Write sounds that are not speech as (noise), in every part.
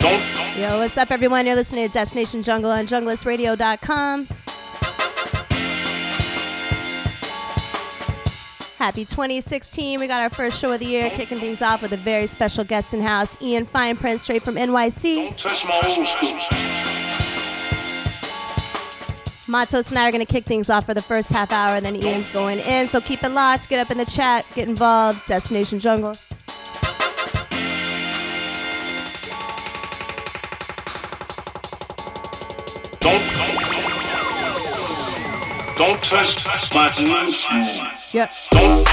Yo, what's up, everyone? You're listening to Destination Jungle on junglistradio.com. Happy 2016. We got our first show of the year, kicking things off with a very special guest in house, Ian Fineprint, straight from NYC. Matos and I are going to kick things off for the first half hour, and then Ian's going in. So keep it locked, get up in the chat, get involved. Destination Jungle. Don't touch my blues. Yep. Somebody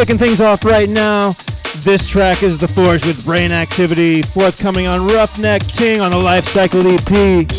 kicking things off right now. This track is The Forge with Brain Activity, forthcoming on Roughneck King on the Life Cycle EP.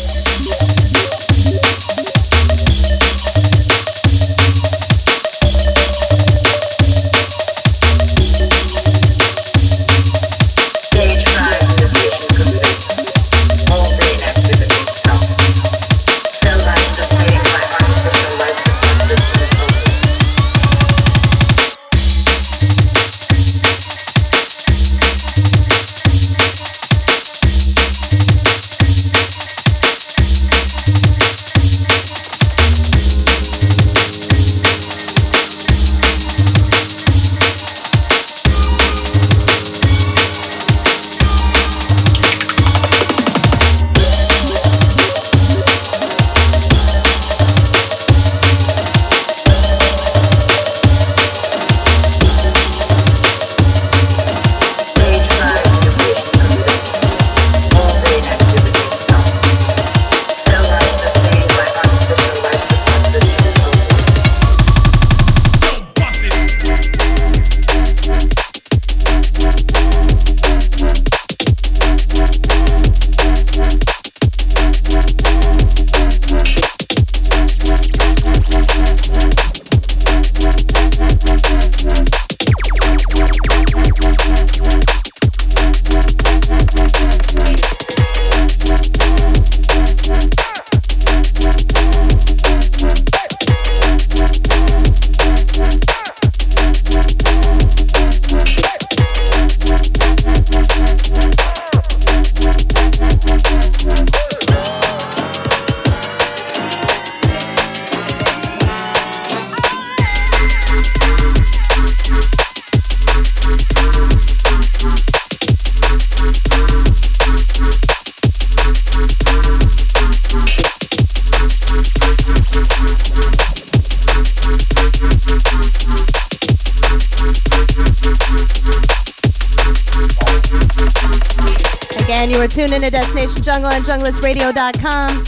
Jungle and junglistradio.com.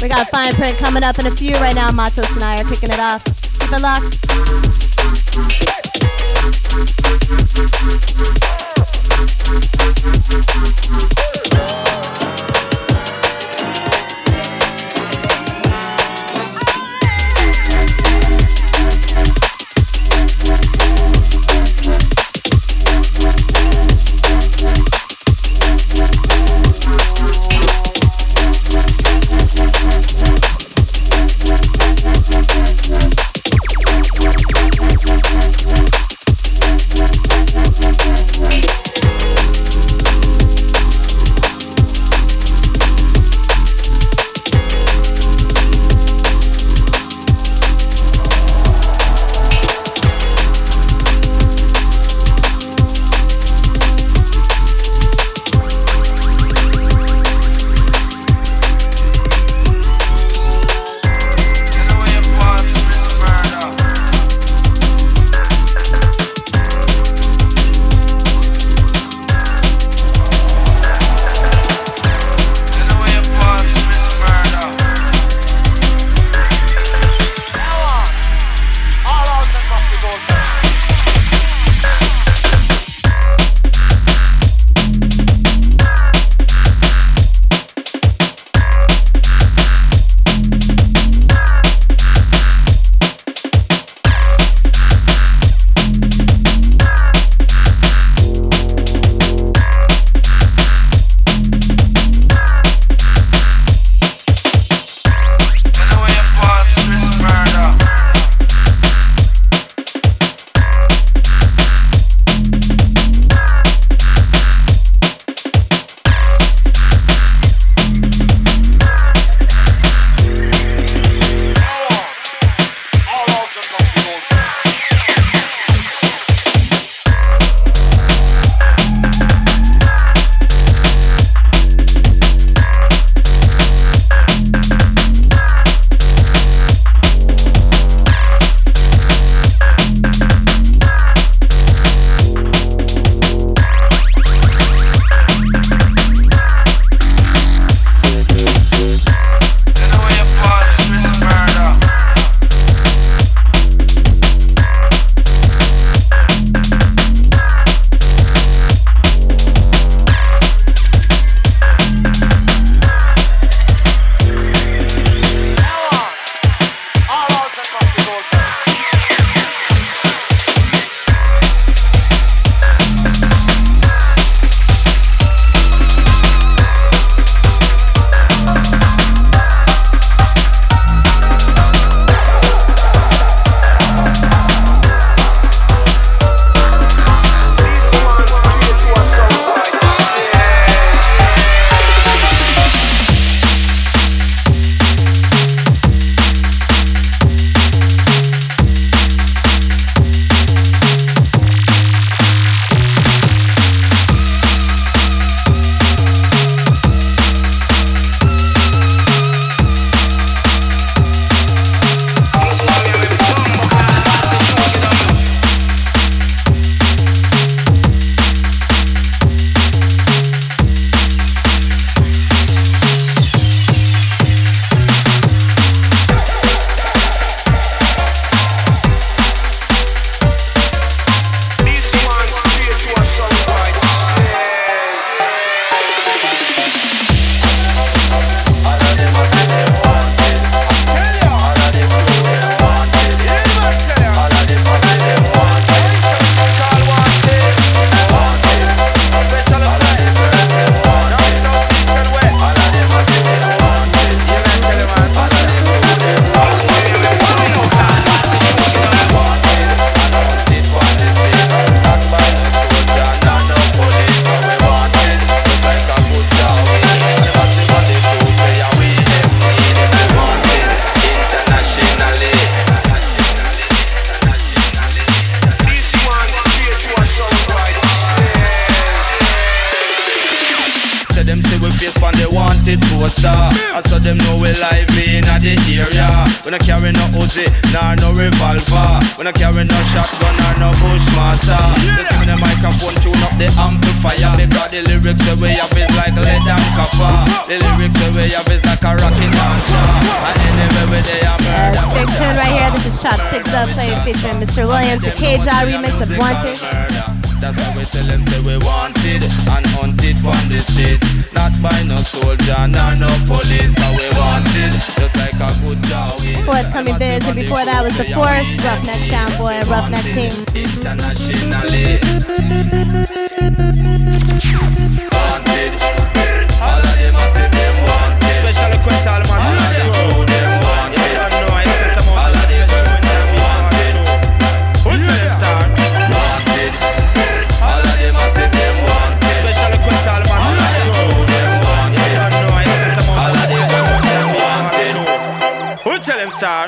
We got Fineprint coming up in a few right now. Matos and I are kicking it off. Keep it locked.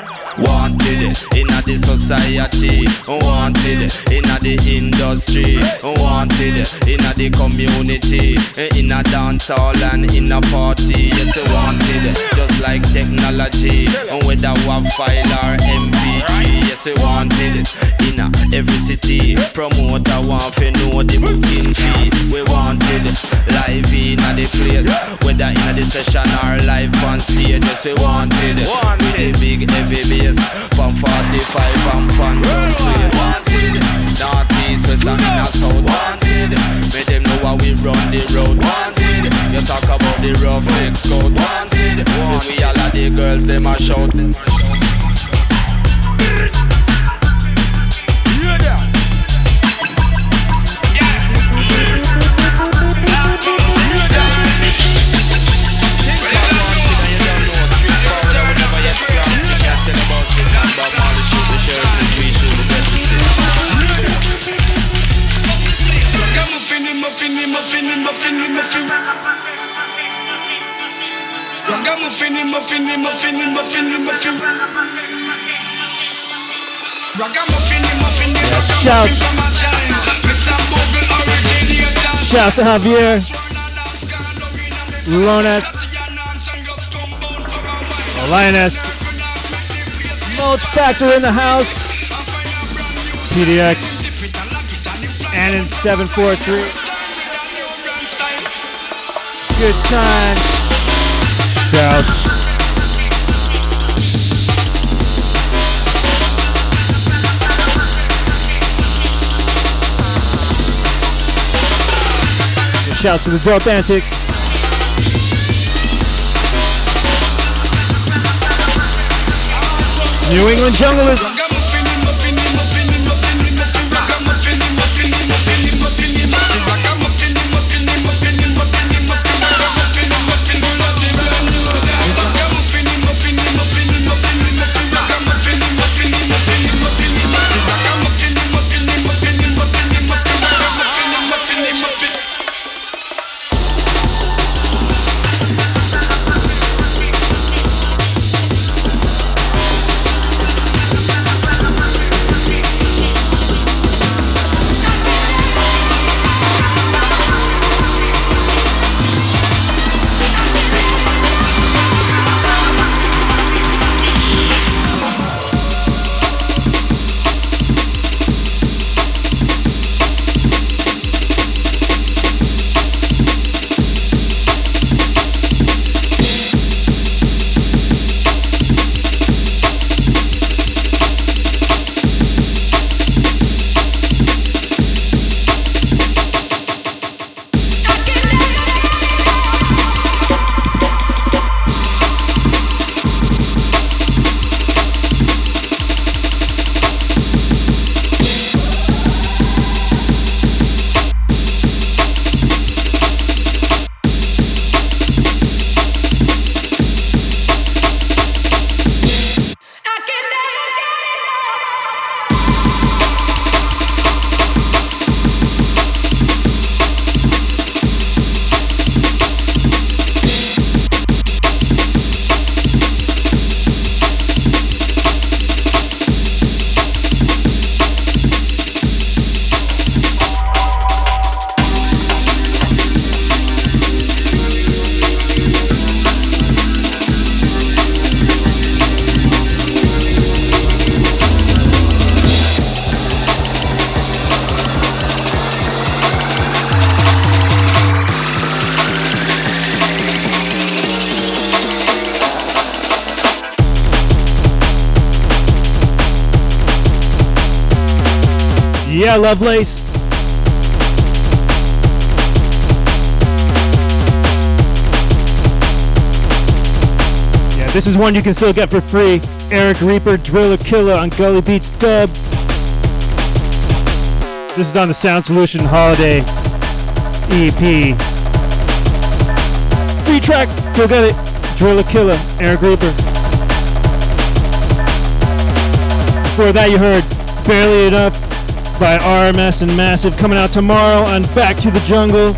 Star? Wanted in the society, wanted in the industry, wanted in the community, in a dance hall and in a party. Yes, wanted just like technology, whether WAV file or MP3. Yes, wanted in a every city. Promoter want to know the booking fee. We wanted live in a the place, whether in a the session or live on stage. Yes, we wanted with the big heavy bass from 45 and from. Wanted northeast, west and in a south. Wanted make them know how we run the road. Wanted you talk about the rough next code. Wanted when we all of the girls them a shout. Shouts. Shouts to Javier, Lonet, Lioness, Mulch Factor in the house, PDX, and in 743. Good time. Shouts. Shouts to the Dope Antics. New England Jungle Lovelace. Yeah, this is one you can still get for free. Erik Reeper, Driller Killer on Gully Beats Dub. This is on the Sound Solution Holiday EP. Free track, go get it. Driller Killer, Erik Reeper. Before that, you heard Barely Enough by RMS and Massive coming out tomorrow on Back to the Jungle.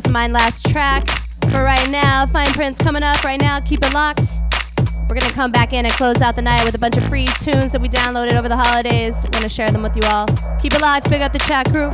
Matos Mind last track. For right now, Fineprint's coming up right now. Keep it locked. We're gonna come back in and close out the night with a bunch of free tunes that we downloaded over the holidays. We're gonna share them with you all. Keep it locked. Big up the chat crew.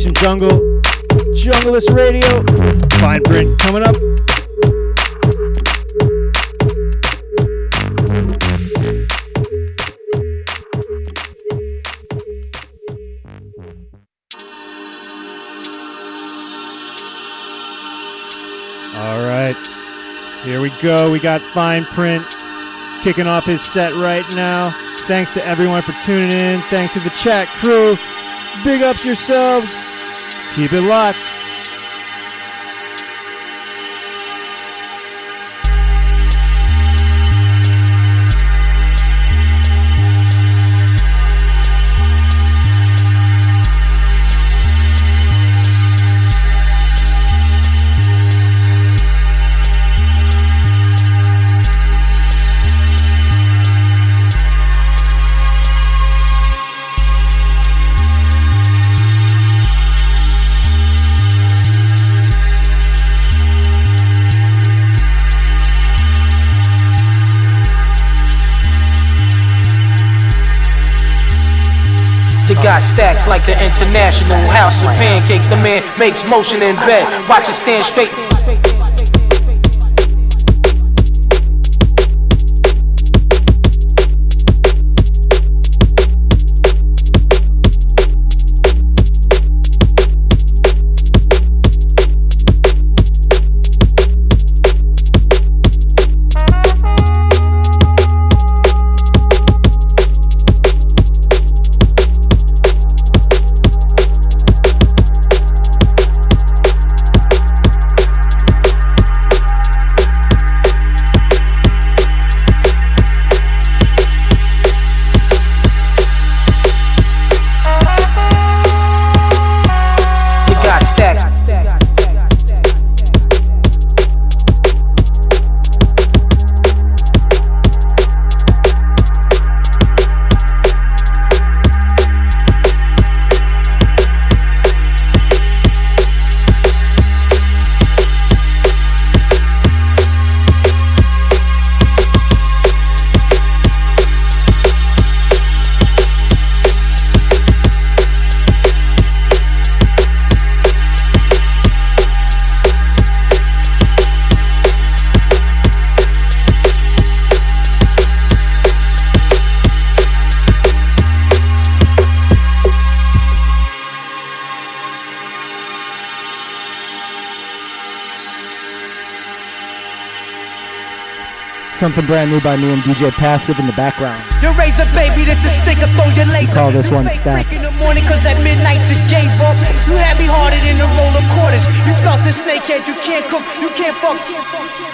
Destination Jungle. Junglist Radio. Fineprint coming up. All right. Here we go. We got Fineprint kicking off his set right now. Thanks to everyone for tuning in. Thanks to the chat crew. Big ups yourselves. Keep it locked. Got stacks like the international house of pancakes. The man makes motion in bed. Watch it stand straight. Something brand new by me and DJ Passive in the background. Your razor baby, this is stick up on your laser. call this one Stacks. in the morning cause at midnight you gave up. You had me harder than a roll of quarters. You felt the snakehead, you can't cook, you can't fuck.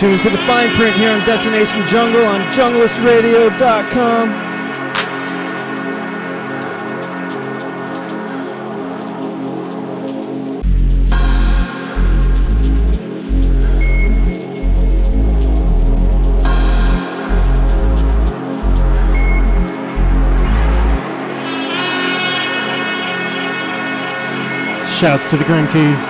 You're tune to the Fineprint here on Destination Jungle on junglistradio.com. Shouts to the Grim Keys.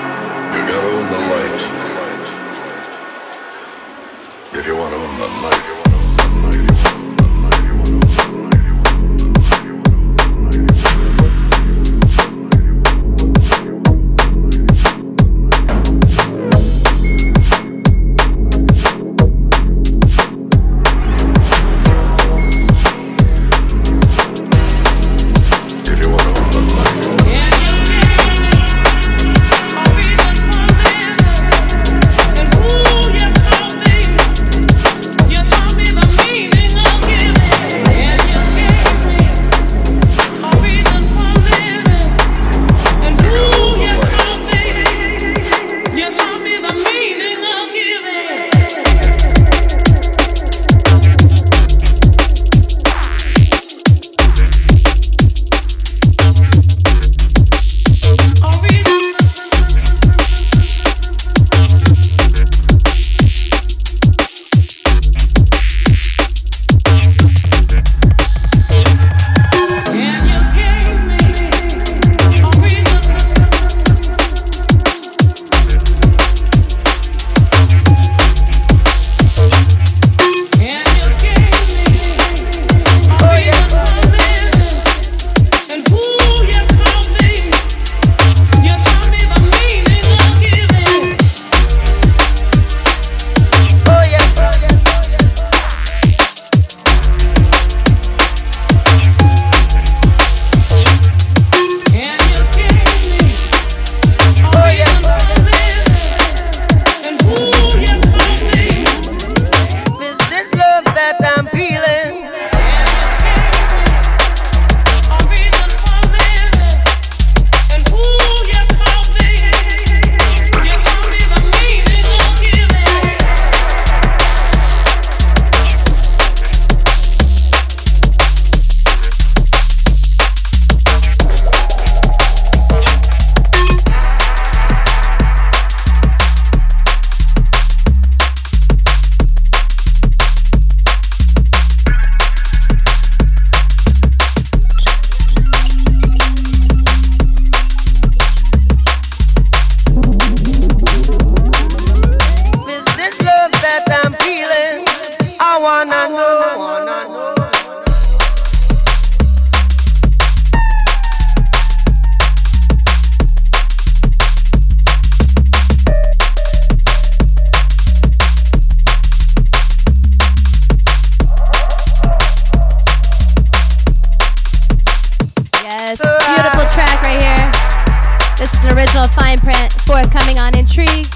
Intrigue.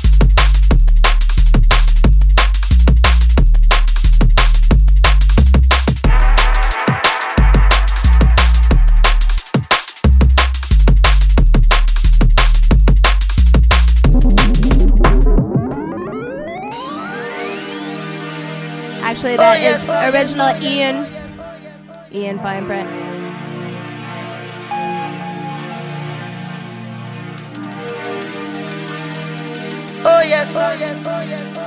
Actually, that oh, is original Ian. Ian. Oh yes, oh yes, oh yes, oh yes,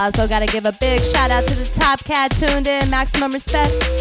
Also gotta give a big shout out to the Top Cat tuned in. Maximum respect.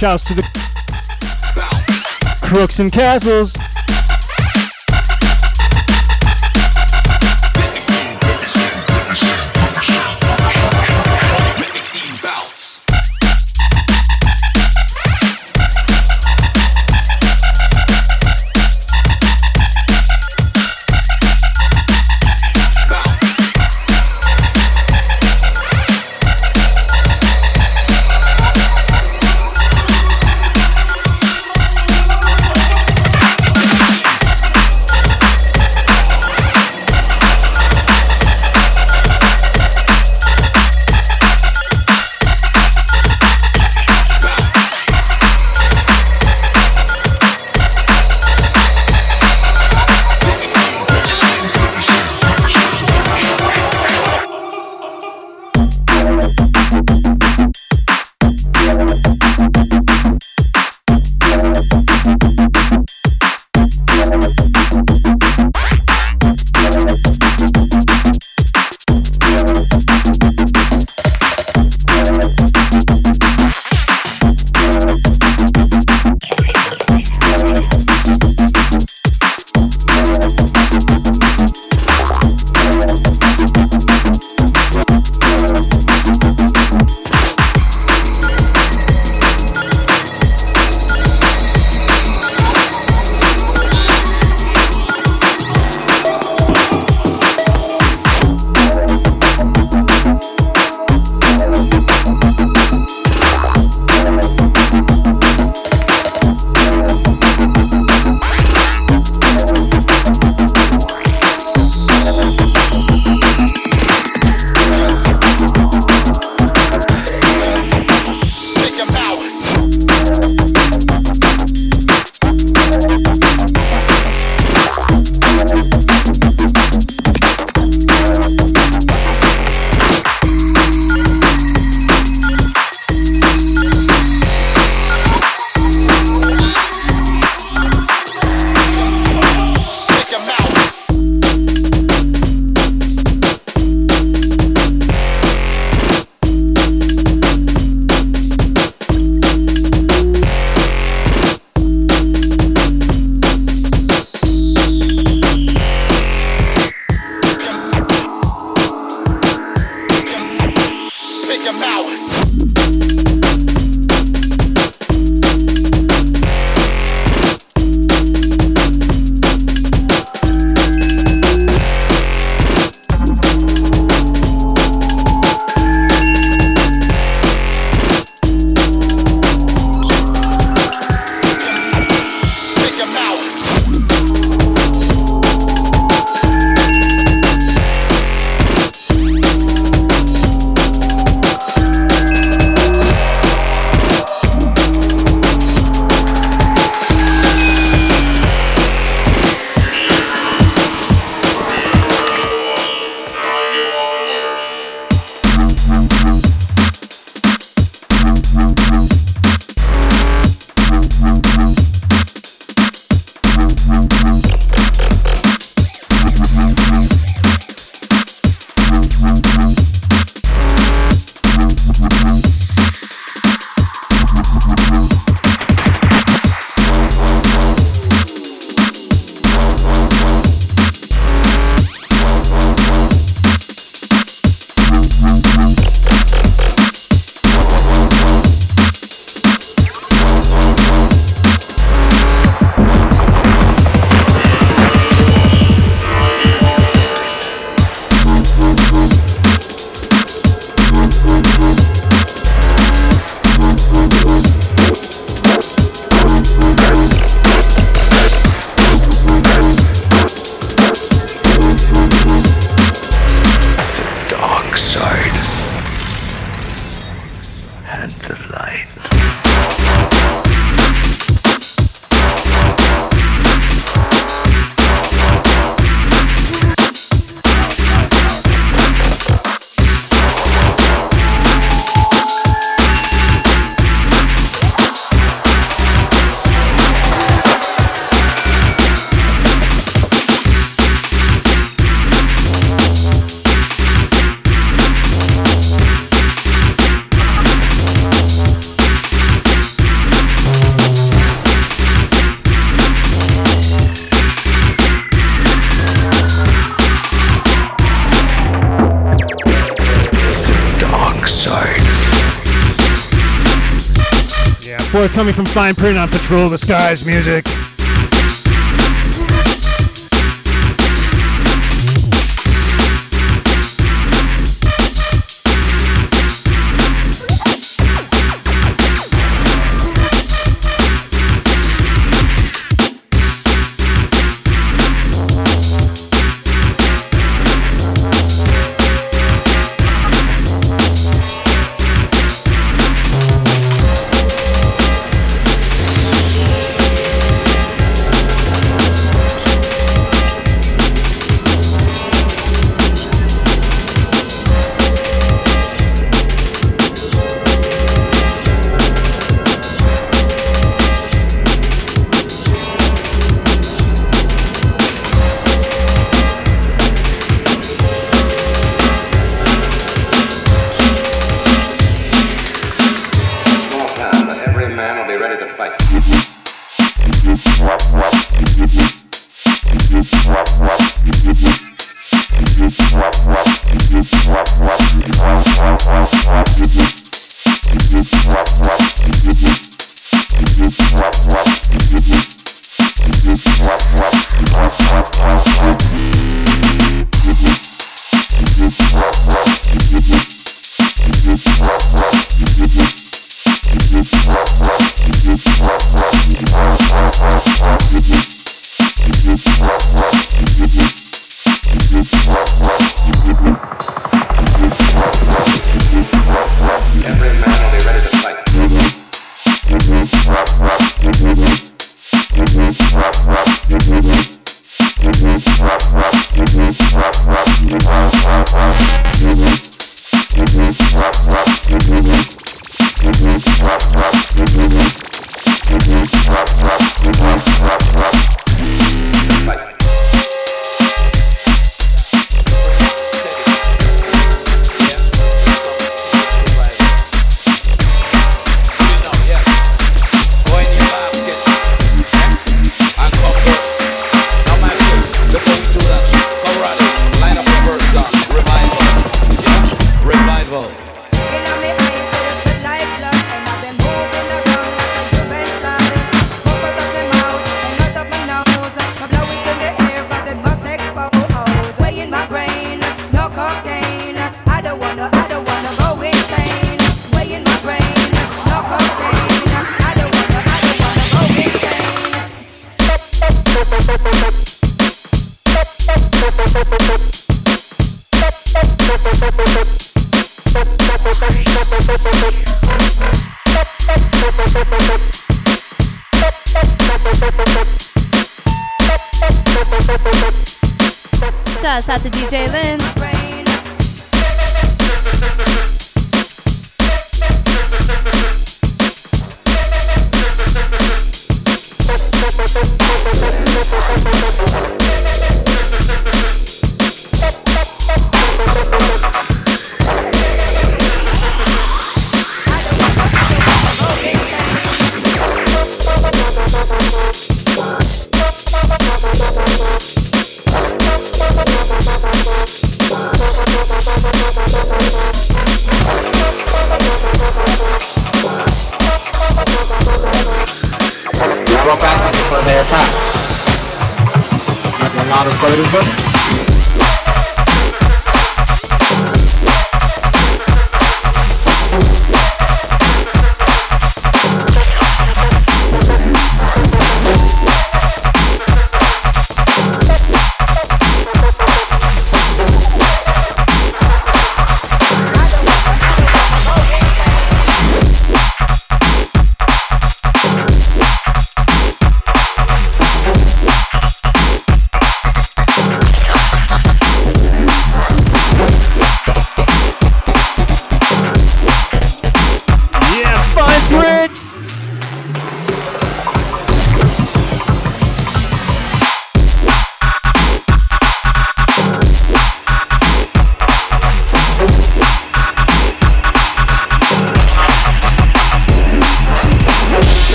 Shouts to the crooks and castles. Fineprint on Patrol the Skies music. Shout out to DJ Vince.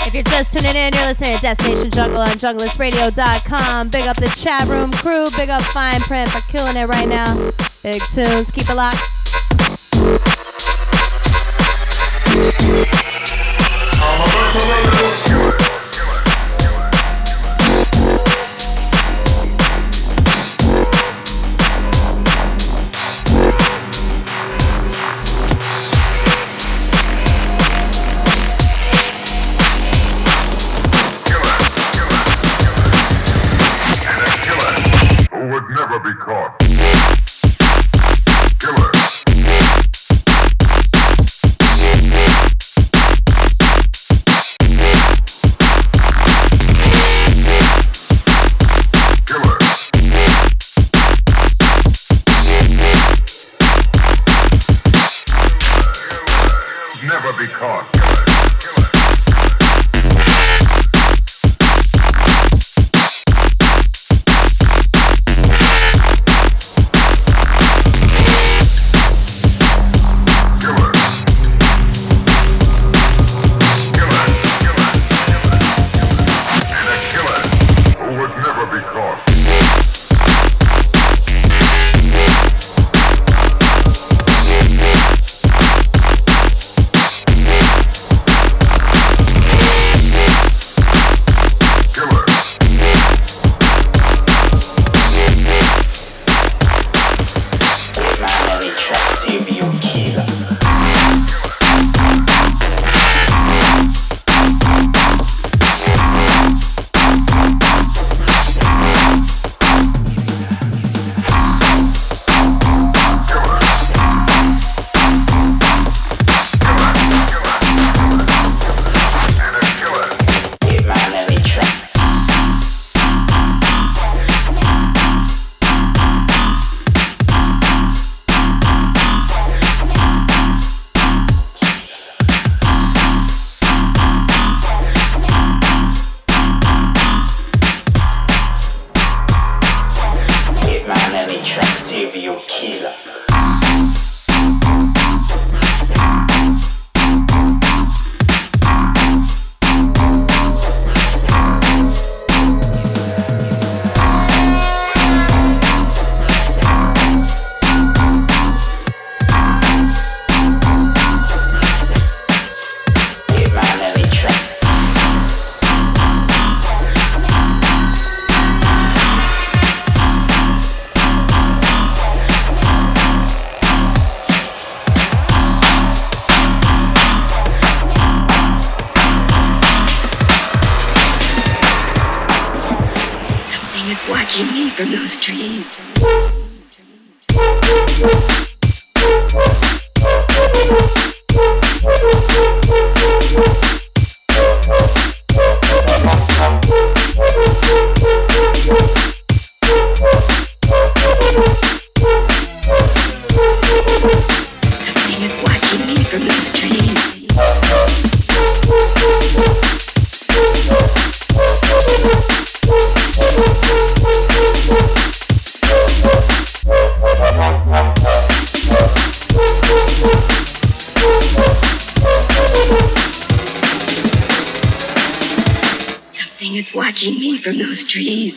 If you're just tuning in, you're listening to Destination Jungle on junglistradio.com. Big up the chat room crew. Big up Fineprint for killing it right now. Big tunes. Keep it locked. Watching me from those trees.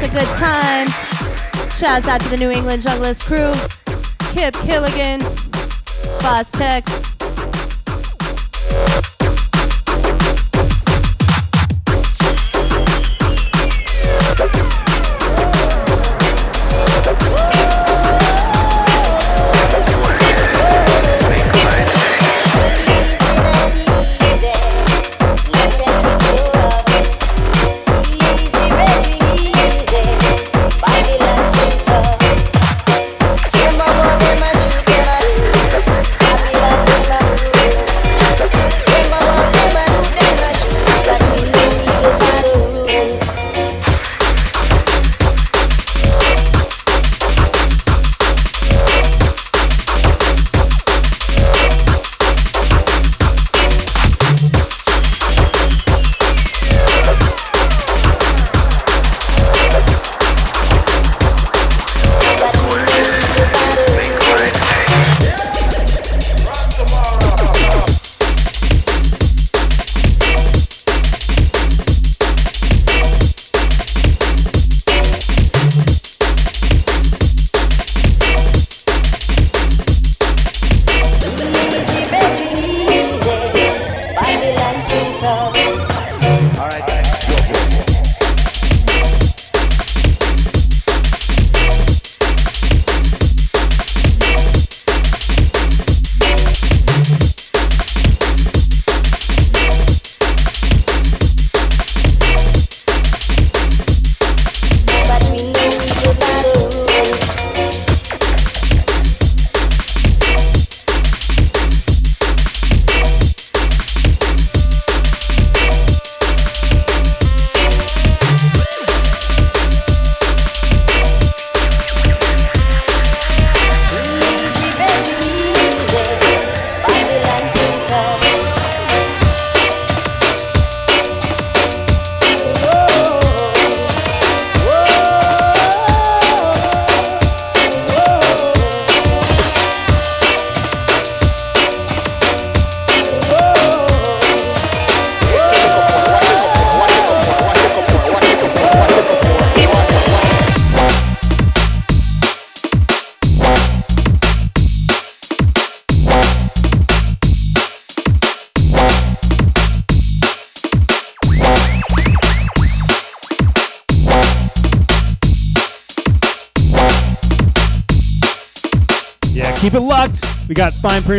Give a Good Times. Shouts out to the New England Junglist crew. Kip Killigan. Boss.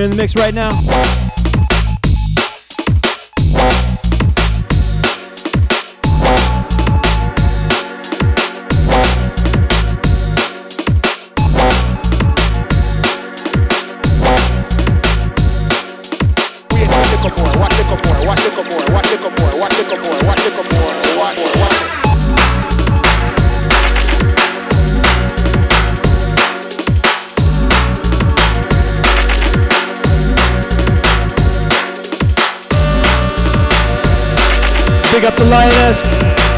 In the mix right now. Big up the lioness.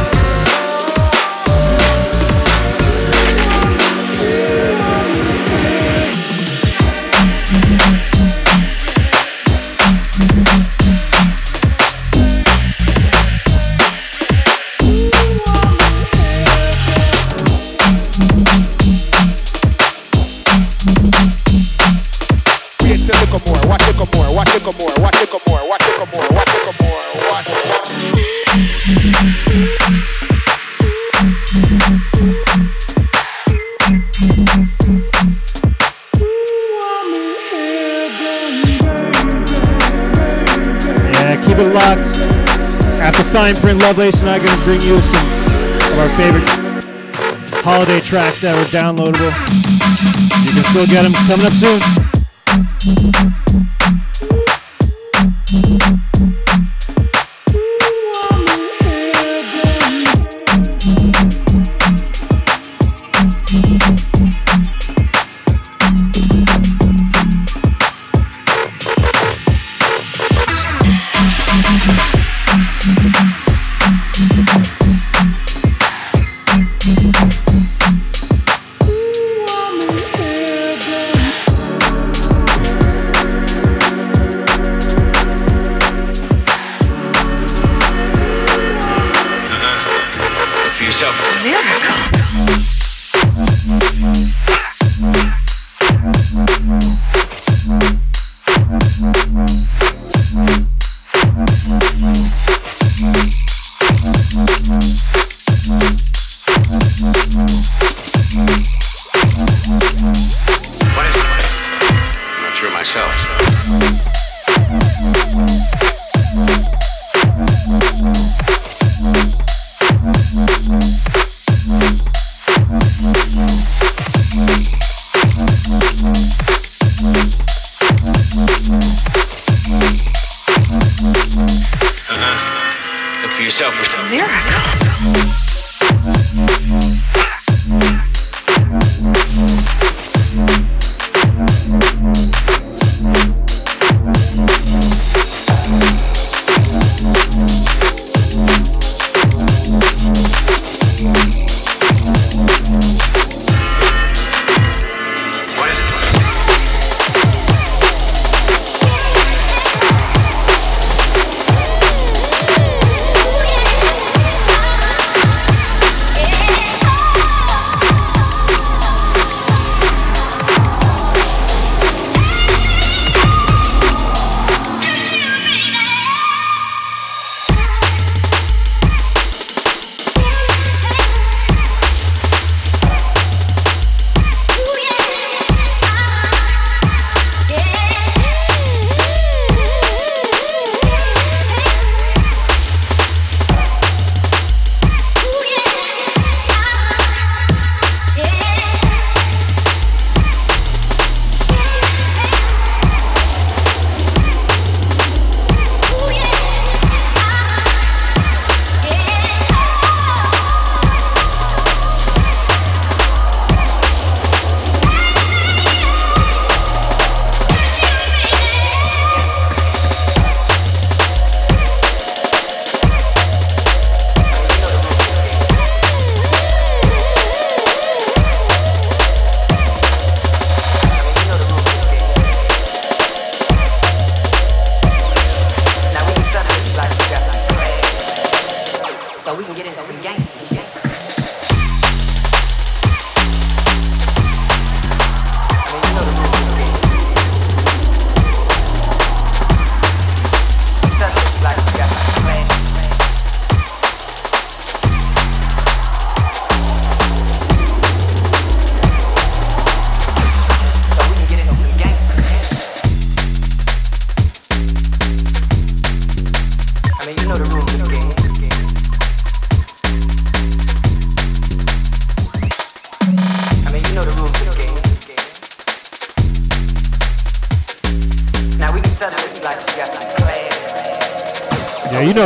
time, Print Lovelace and I are going to bring you some of our favorite holiday tracks that are downloadable. You can still get them coming up soon.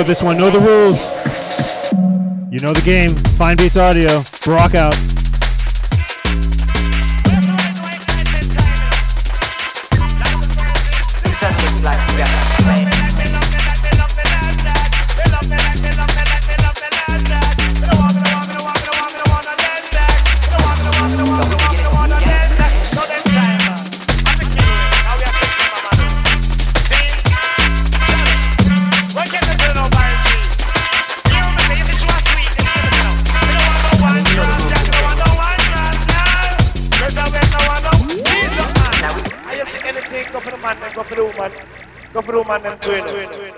This one. Know the rules. You know the game. Fine Beats Audio. Brock out. Go for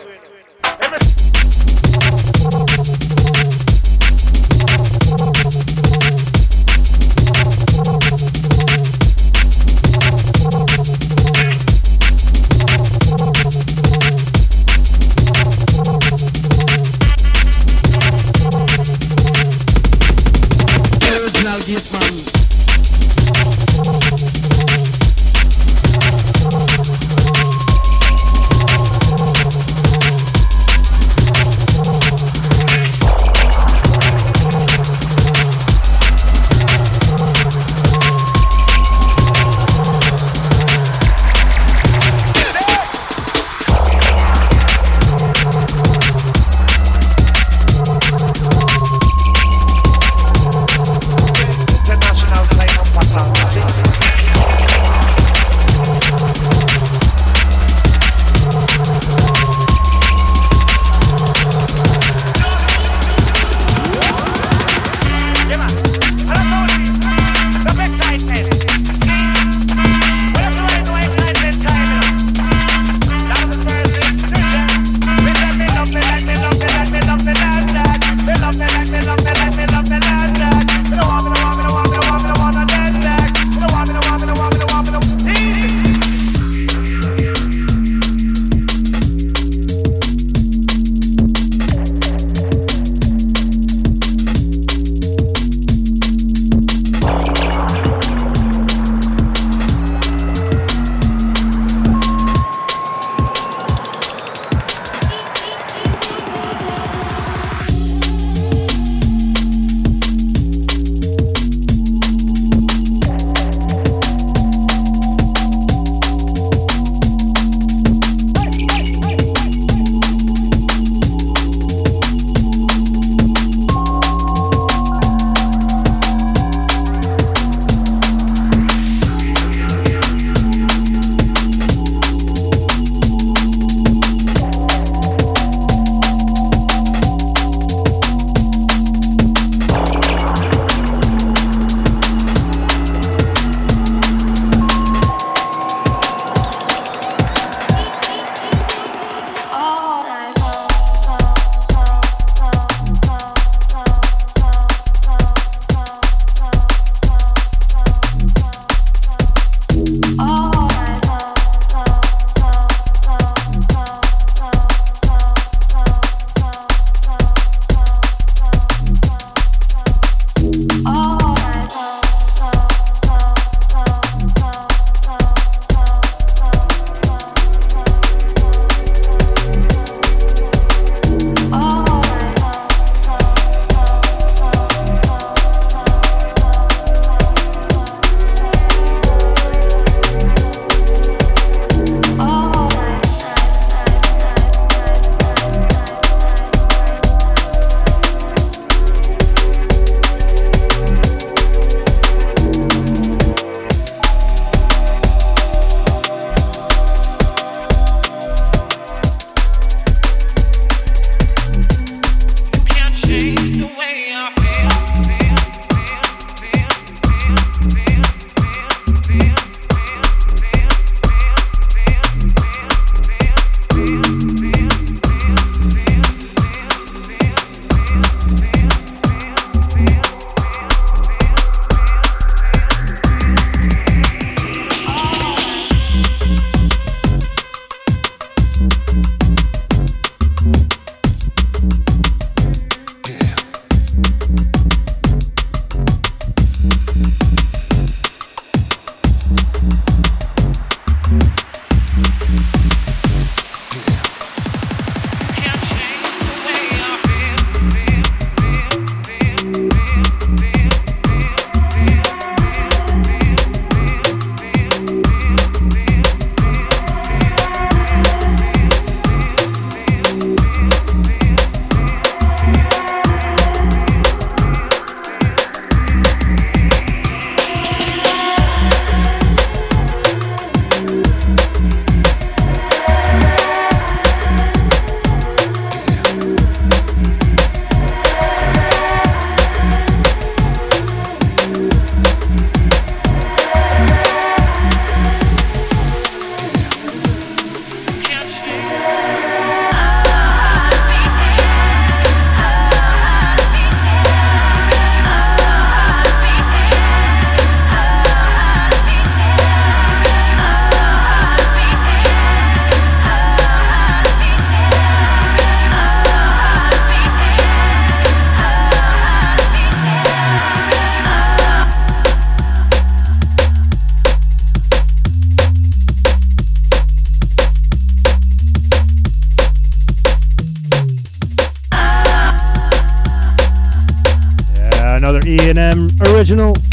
original.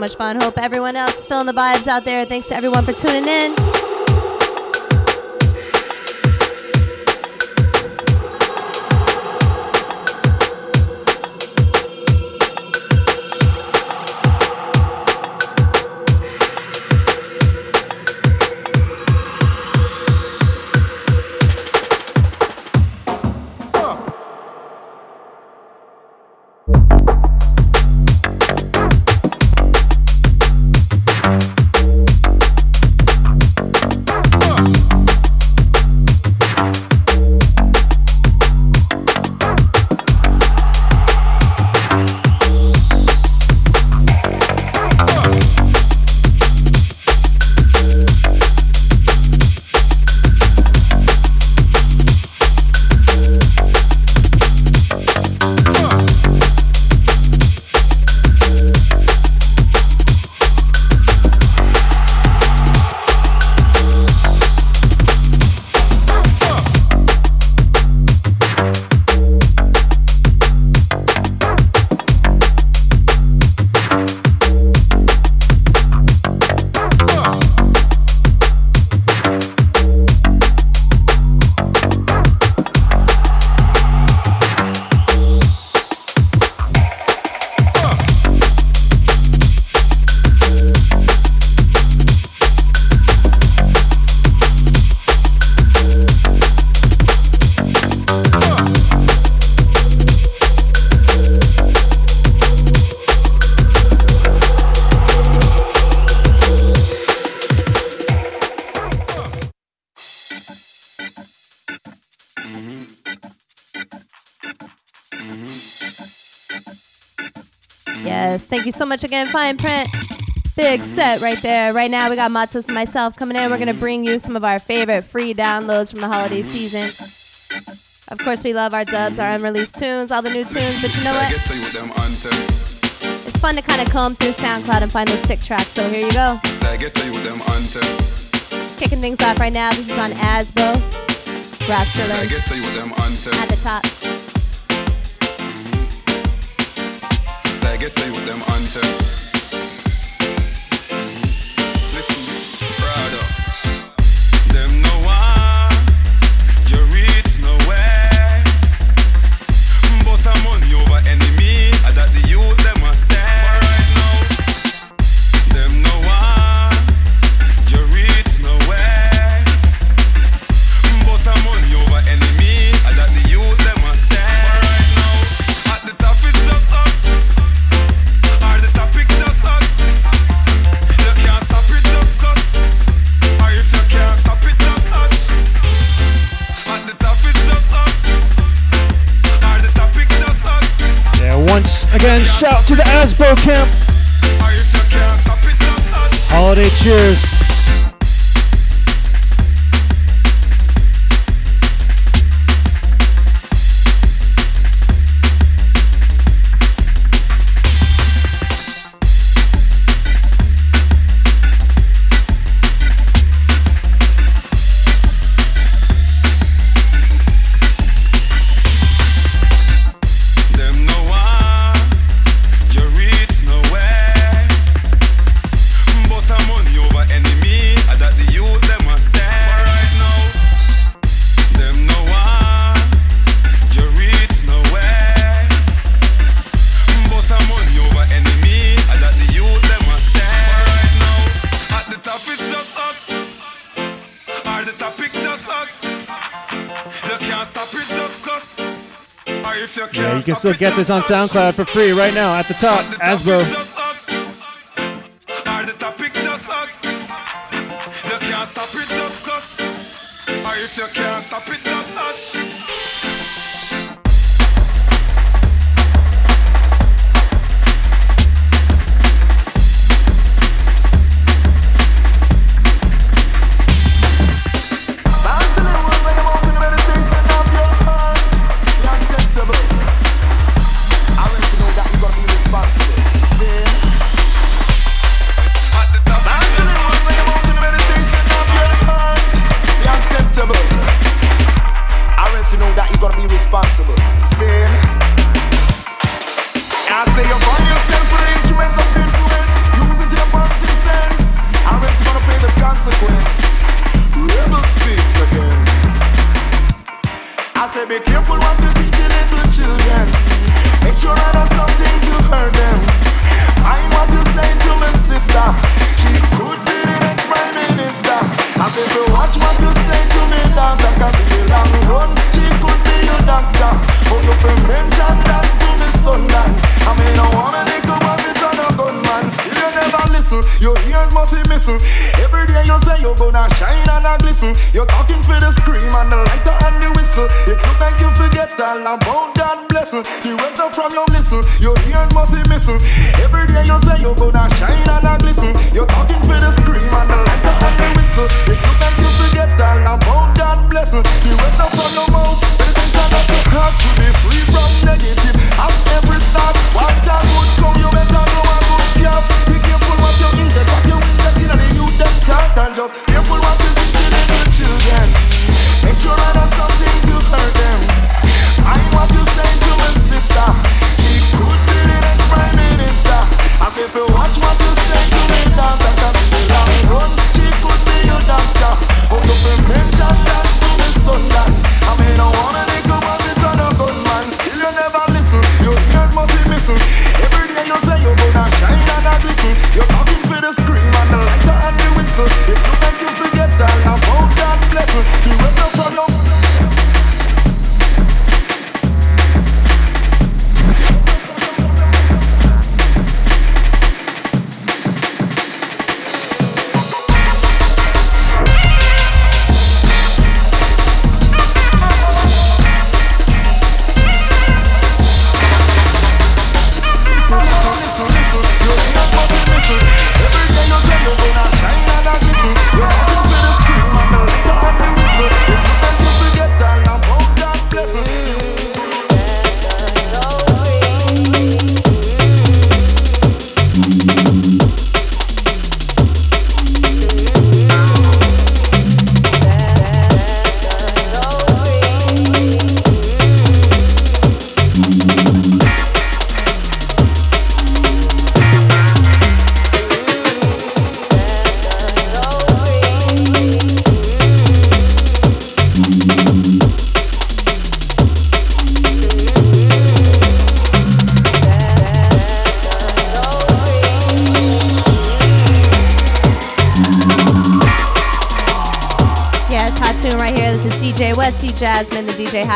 Much fun. Hope everyone else is feeling the vibes out there. Thanks to everyone for tuning in. You so much again, Fineprint. Big set right there. Right now, we got Matos and myself coming in. We're going to bring you some of our favorite free downloads from the holiday season. Of course, we love our dubs, our unreleased tunes, all the new tunes, but you know what? It's fun to kind of comb through SoundCloud and find those sick tracks, so here you go. Kicking things off right now, this is on Asbo. Rassterlin at the top. Get play with them hunter. Get this on SoundCloud for free right now at the top. Just if you can't stop it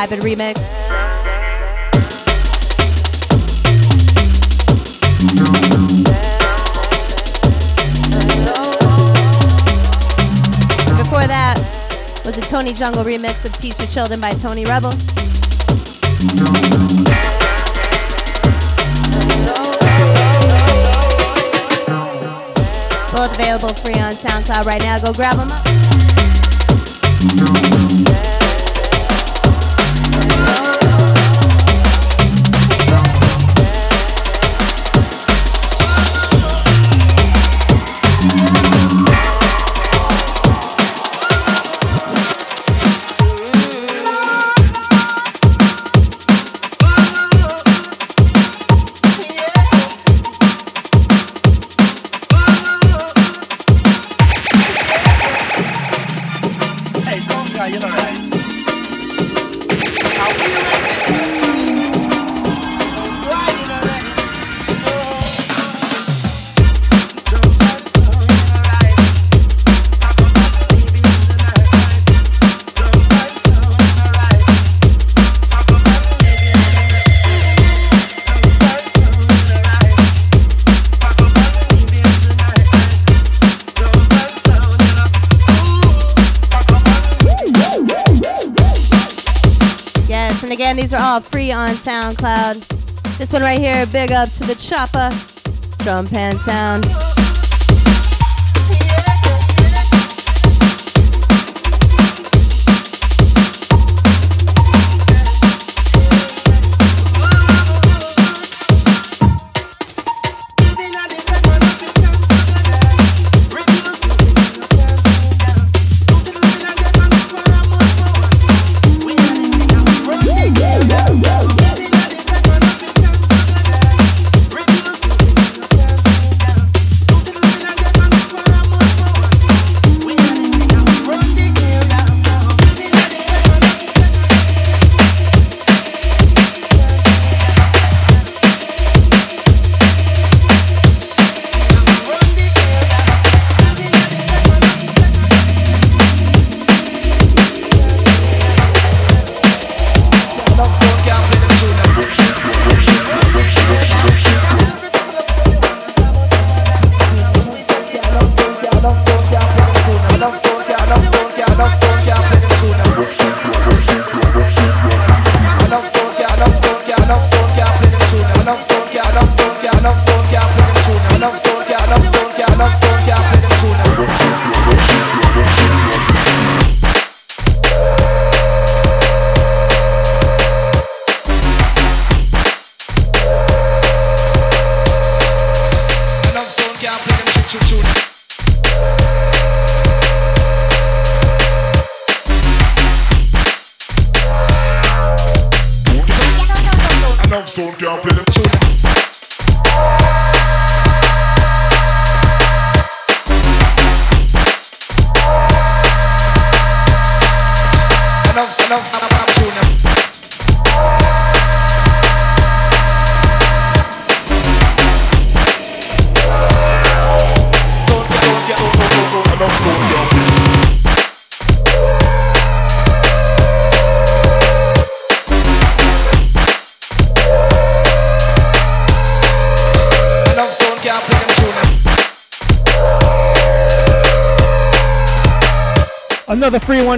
Vibin' remix. Before that was a Tony Jungle remix of Teach the Children by Tony Rebel. Both available free on SoundCloud right now. Go grab them up. SoundCloud. This one right here, big ups to the Choppah Drum Pan Sound.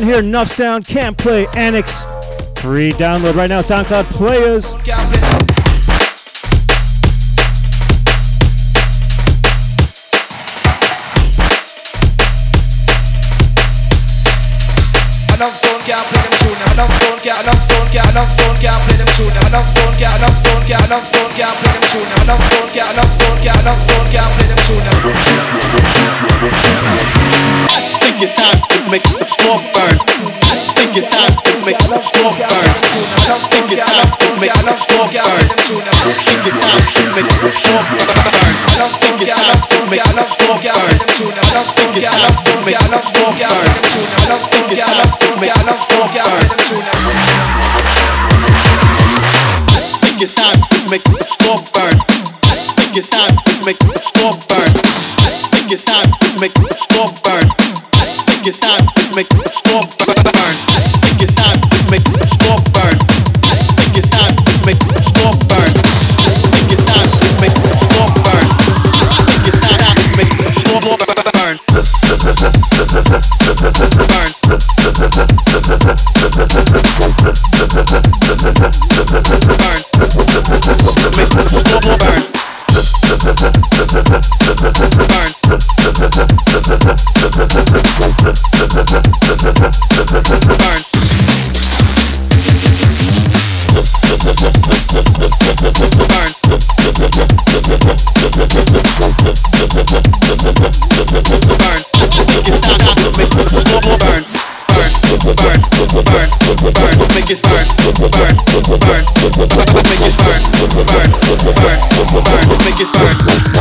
Here. Enough sound can't play. Annix. Free download right now. SoundCloud players think it's time to make the floor burn. I think it's time to make the floor burn. I think it's time to make the floor burn. I think it's time to make the floor burn. I think it's time to make the floor burn. I think it's time to make the floor burn. I think it's time to make the floor burn. I think it's time to make the floor burn. I think it's time to make the burn. I think it's time to make the burn your side, make the storm burn. make it burn, burn, burn. Make it burn, burn, burn. Make it burn.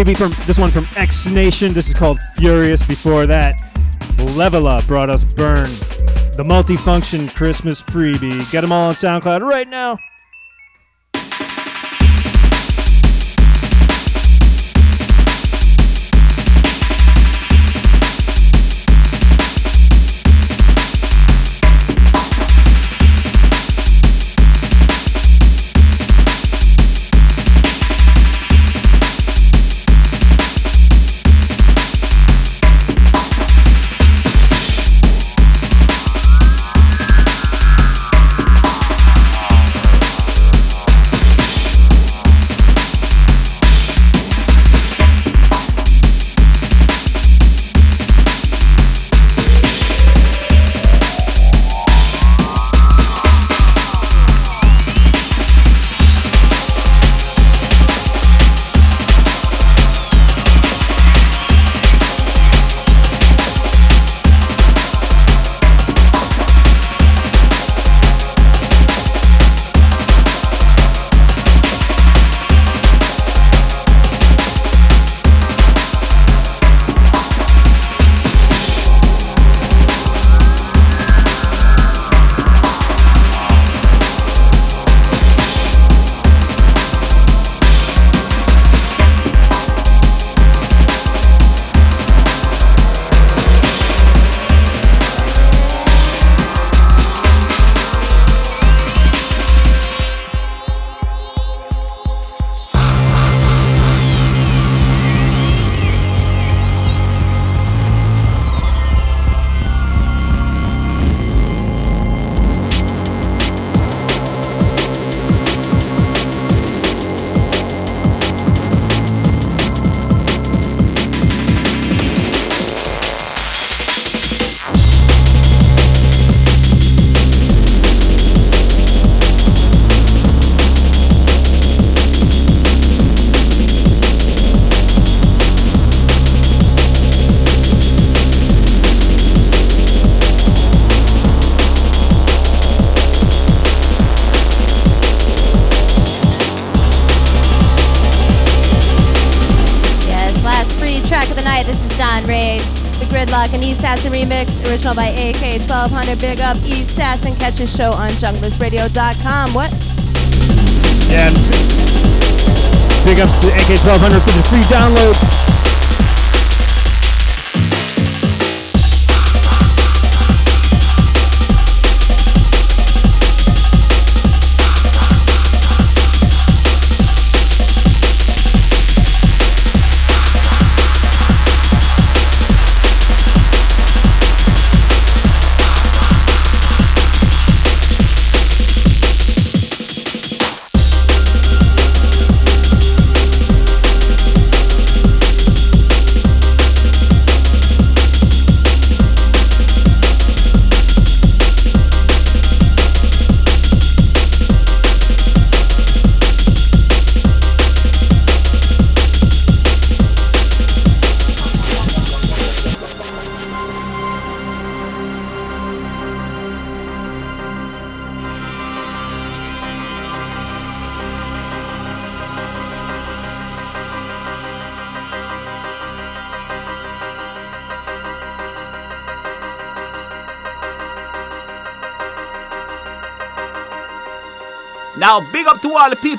Freebie from this one from X Nation. This is called Furious. Before that, Levela brought us Burn, the multifunction Christmas freebie. Get them all on SoundCloud right now. Assassin remix, original by AK1200. Big up E-Sassin. Catch his show on junglistradio.com. What? Yeah. Big up to AK1200 for the free download.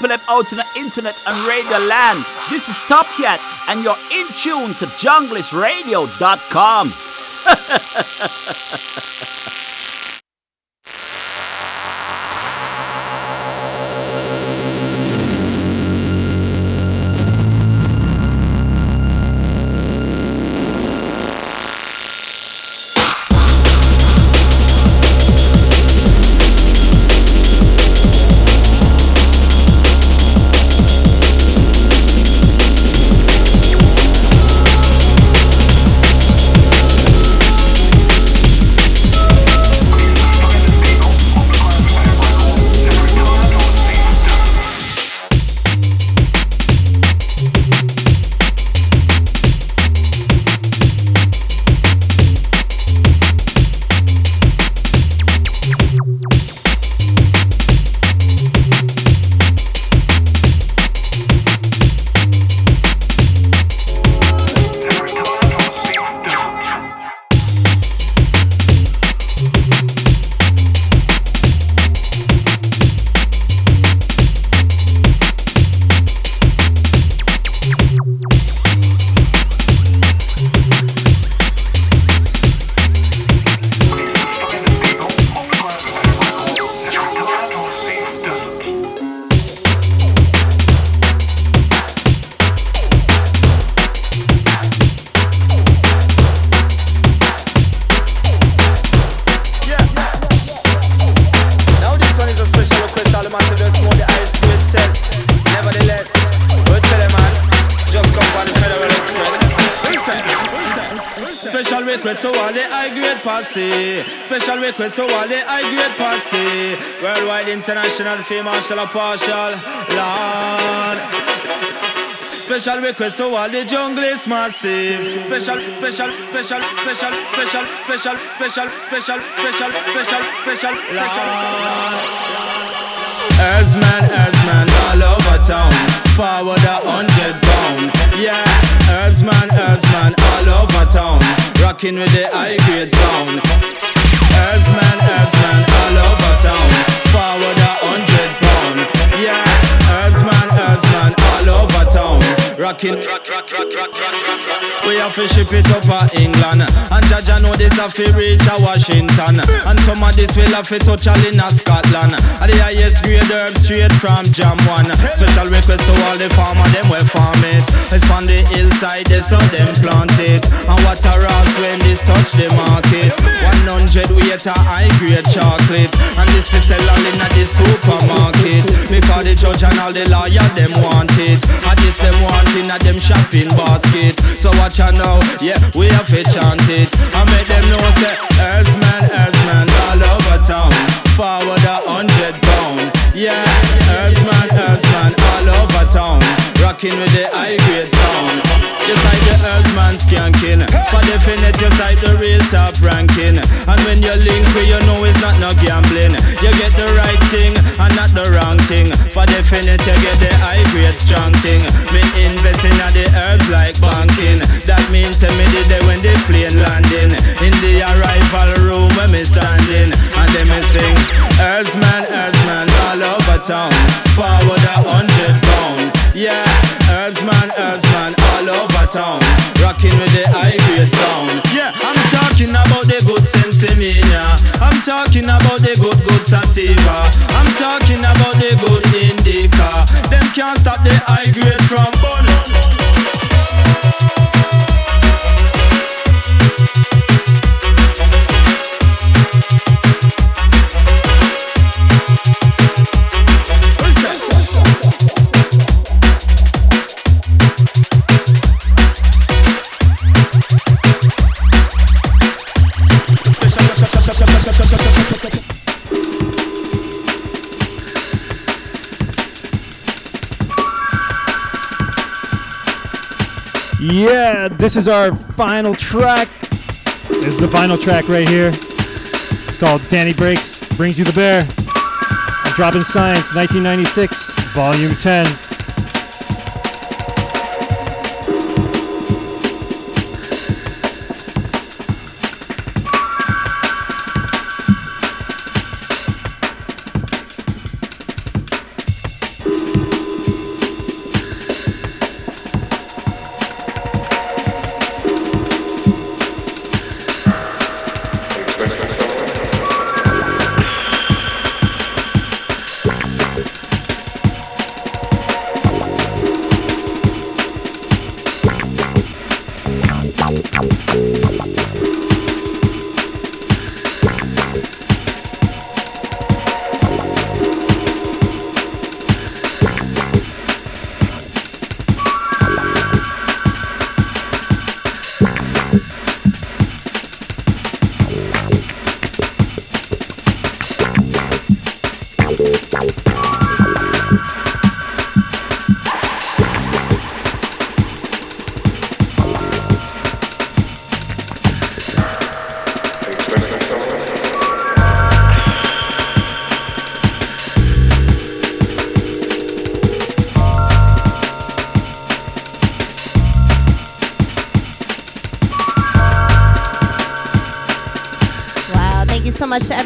People out in the internet and radio land. This is Top Cat, and you're in tune to junglistradio.com. (laughs) International fee marshal or partial. Lord. Special request to all the junglist massive. Special, special, special, special, special, special, special, special, special, special, special, special. Herbsman, Herbsman, all over town. Forward a hundred pound. Yeah, Herbsman, Herbsman, all over town. Rocking with the high grade sound. Herbsman, Herbsman, all over town. Rocking. We have to ship it up to England. And Jaja know this have to reach a Washington. And some of this will have to touch all in a Scotland. And the highest grade herbs straight from Jam 1 Special request to all the farmer, them will farm it. It's on the hillside, they so them plant it. And what a ross when this touch the market. 100 weight a high grade chocolate. And this we sell all in the supermarket. Because the judge and all the lawyer, them want it. And this them want in a them shopping basket. So watch out now, yeah, we have to chant it. I make them know say Herbsman, Herbsman, all over town. Forward a hundred pound Yeah, over town Rocking with the high grade sound Just like the Herbsman skanking For definite, just like the real top ranking And when you link with you know it's not no gambling. You get the right thing and not the wrong thing. For definite, you get the high grade strong thing. Me invest in the herbs like banking. That means to me the day when the plane landing. In the arrival room when me standing. And then me sing, herbs man, herbs man, all over town. Forward a hundred pound. Yeah, man, herbs man, all over town. Rocking with the high grade sound. Yeah, I'm talking about the good sensimilla. I'm talking about the good, good sativa. I'm talking about the good indica. Them can't stop the high grade from Yeah, this is our final track. This is the final track right here. It's called Danny Breaks Brings You the Bear. On Dropping Science, 1996, Volume 10.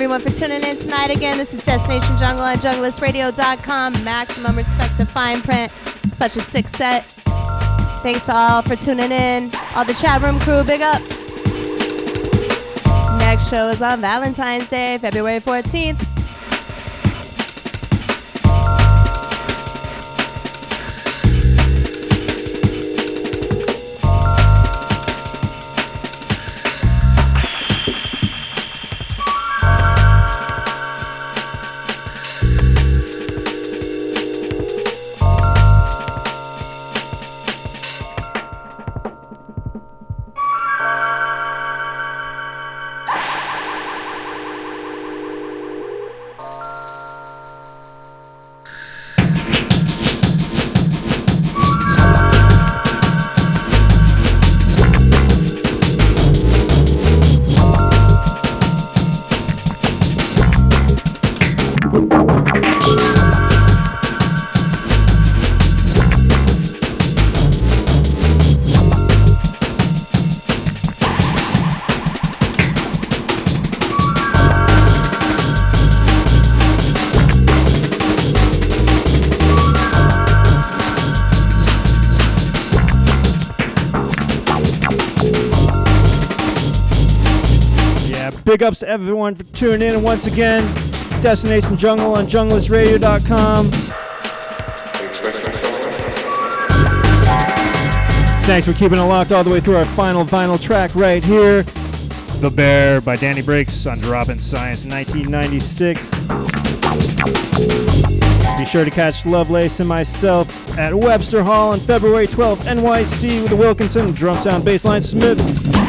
Everyone for tuning in tonight. Again, this is Destination Jungle on junglistradio.com. Maximum respect to fine print. Such a sick set. Thanks to all for tuning in. All the chat room crew, big up. Next show is on Valentine's Day, February 14th. Big ups to everyone for tuning in. Once again, Destination Jungle on junglistradio.com. Thanks for keeping it locked all the way through our final vinyl track right here. The Bear by Danny Breaks on Droppin' Science 1996. Be sure to catch Lovelace and myself at Webster Hall on February 12th, NYC with the Wilkinson Drum Sound Bassline Smith.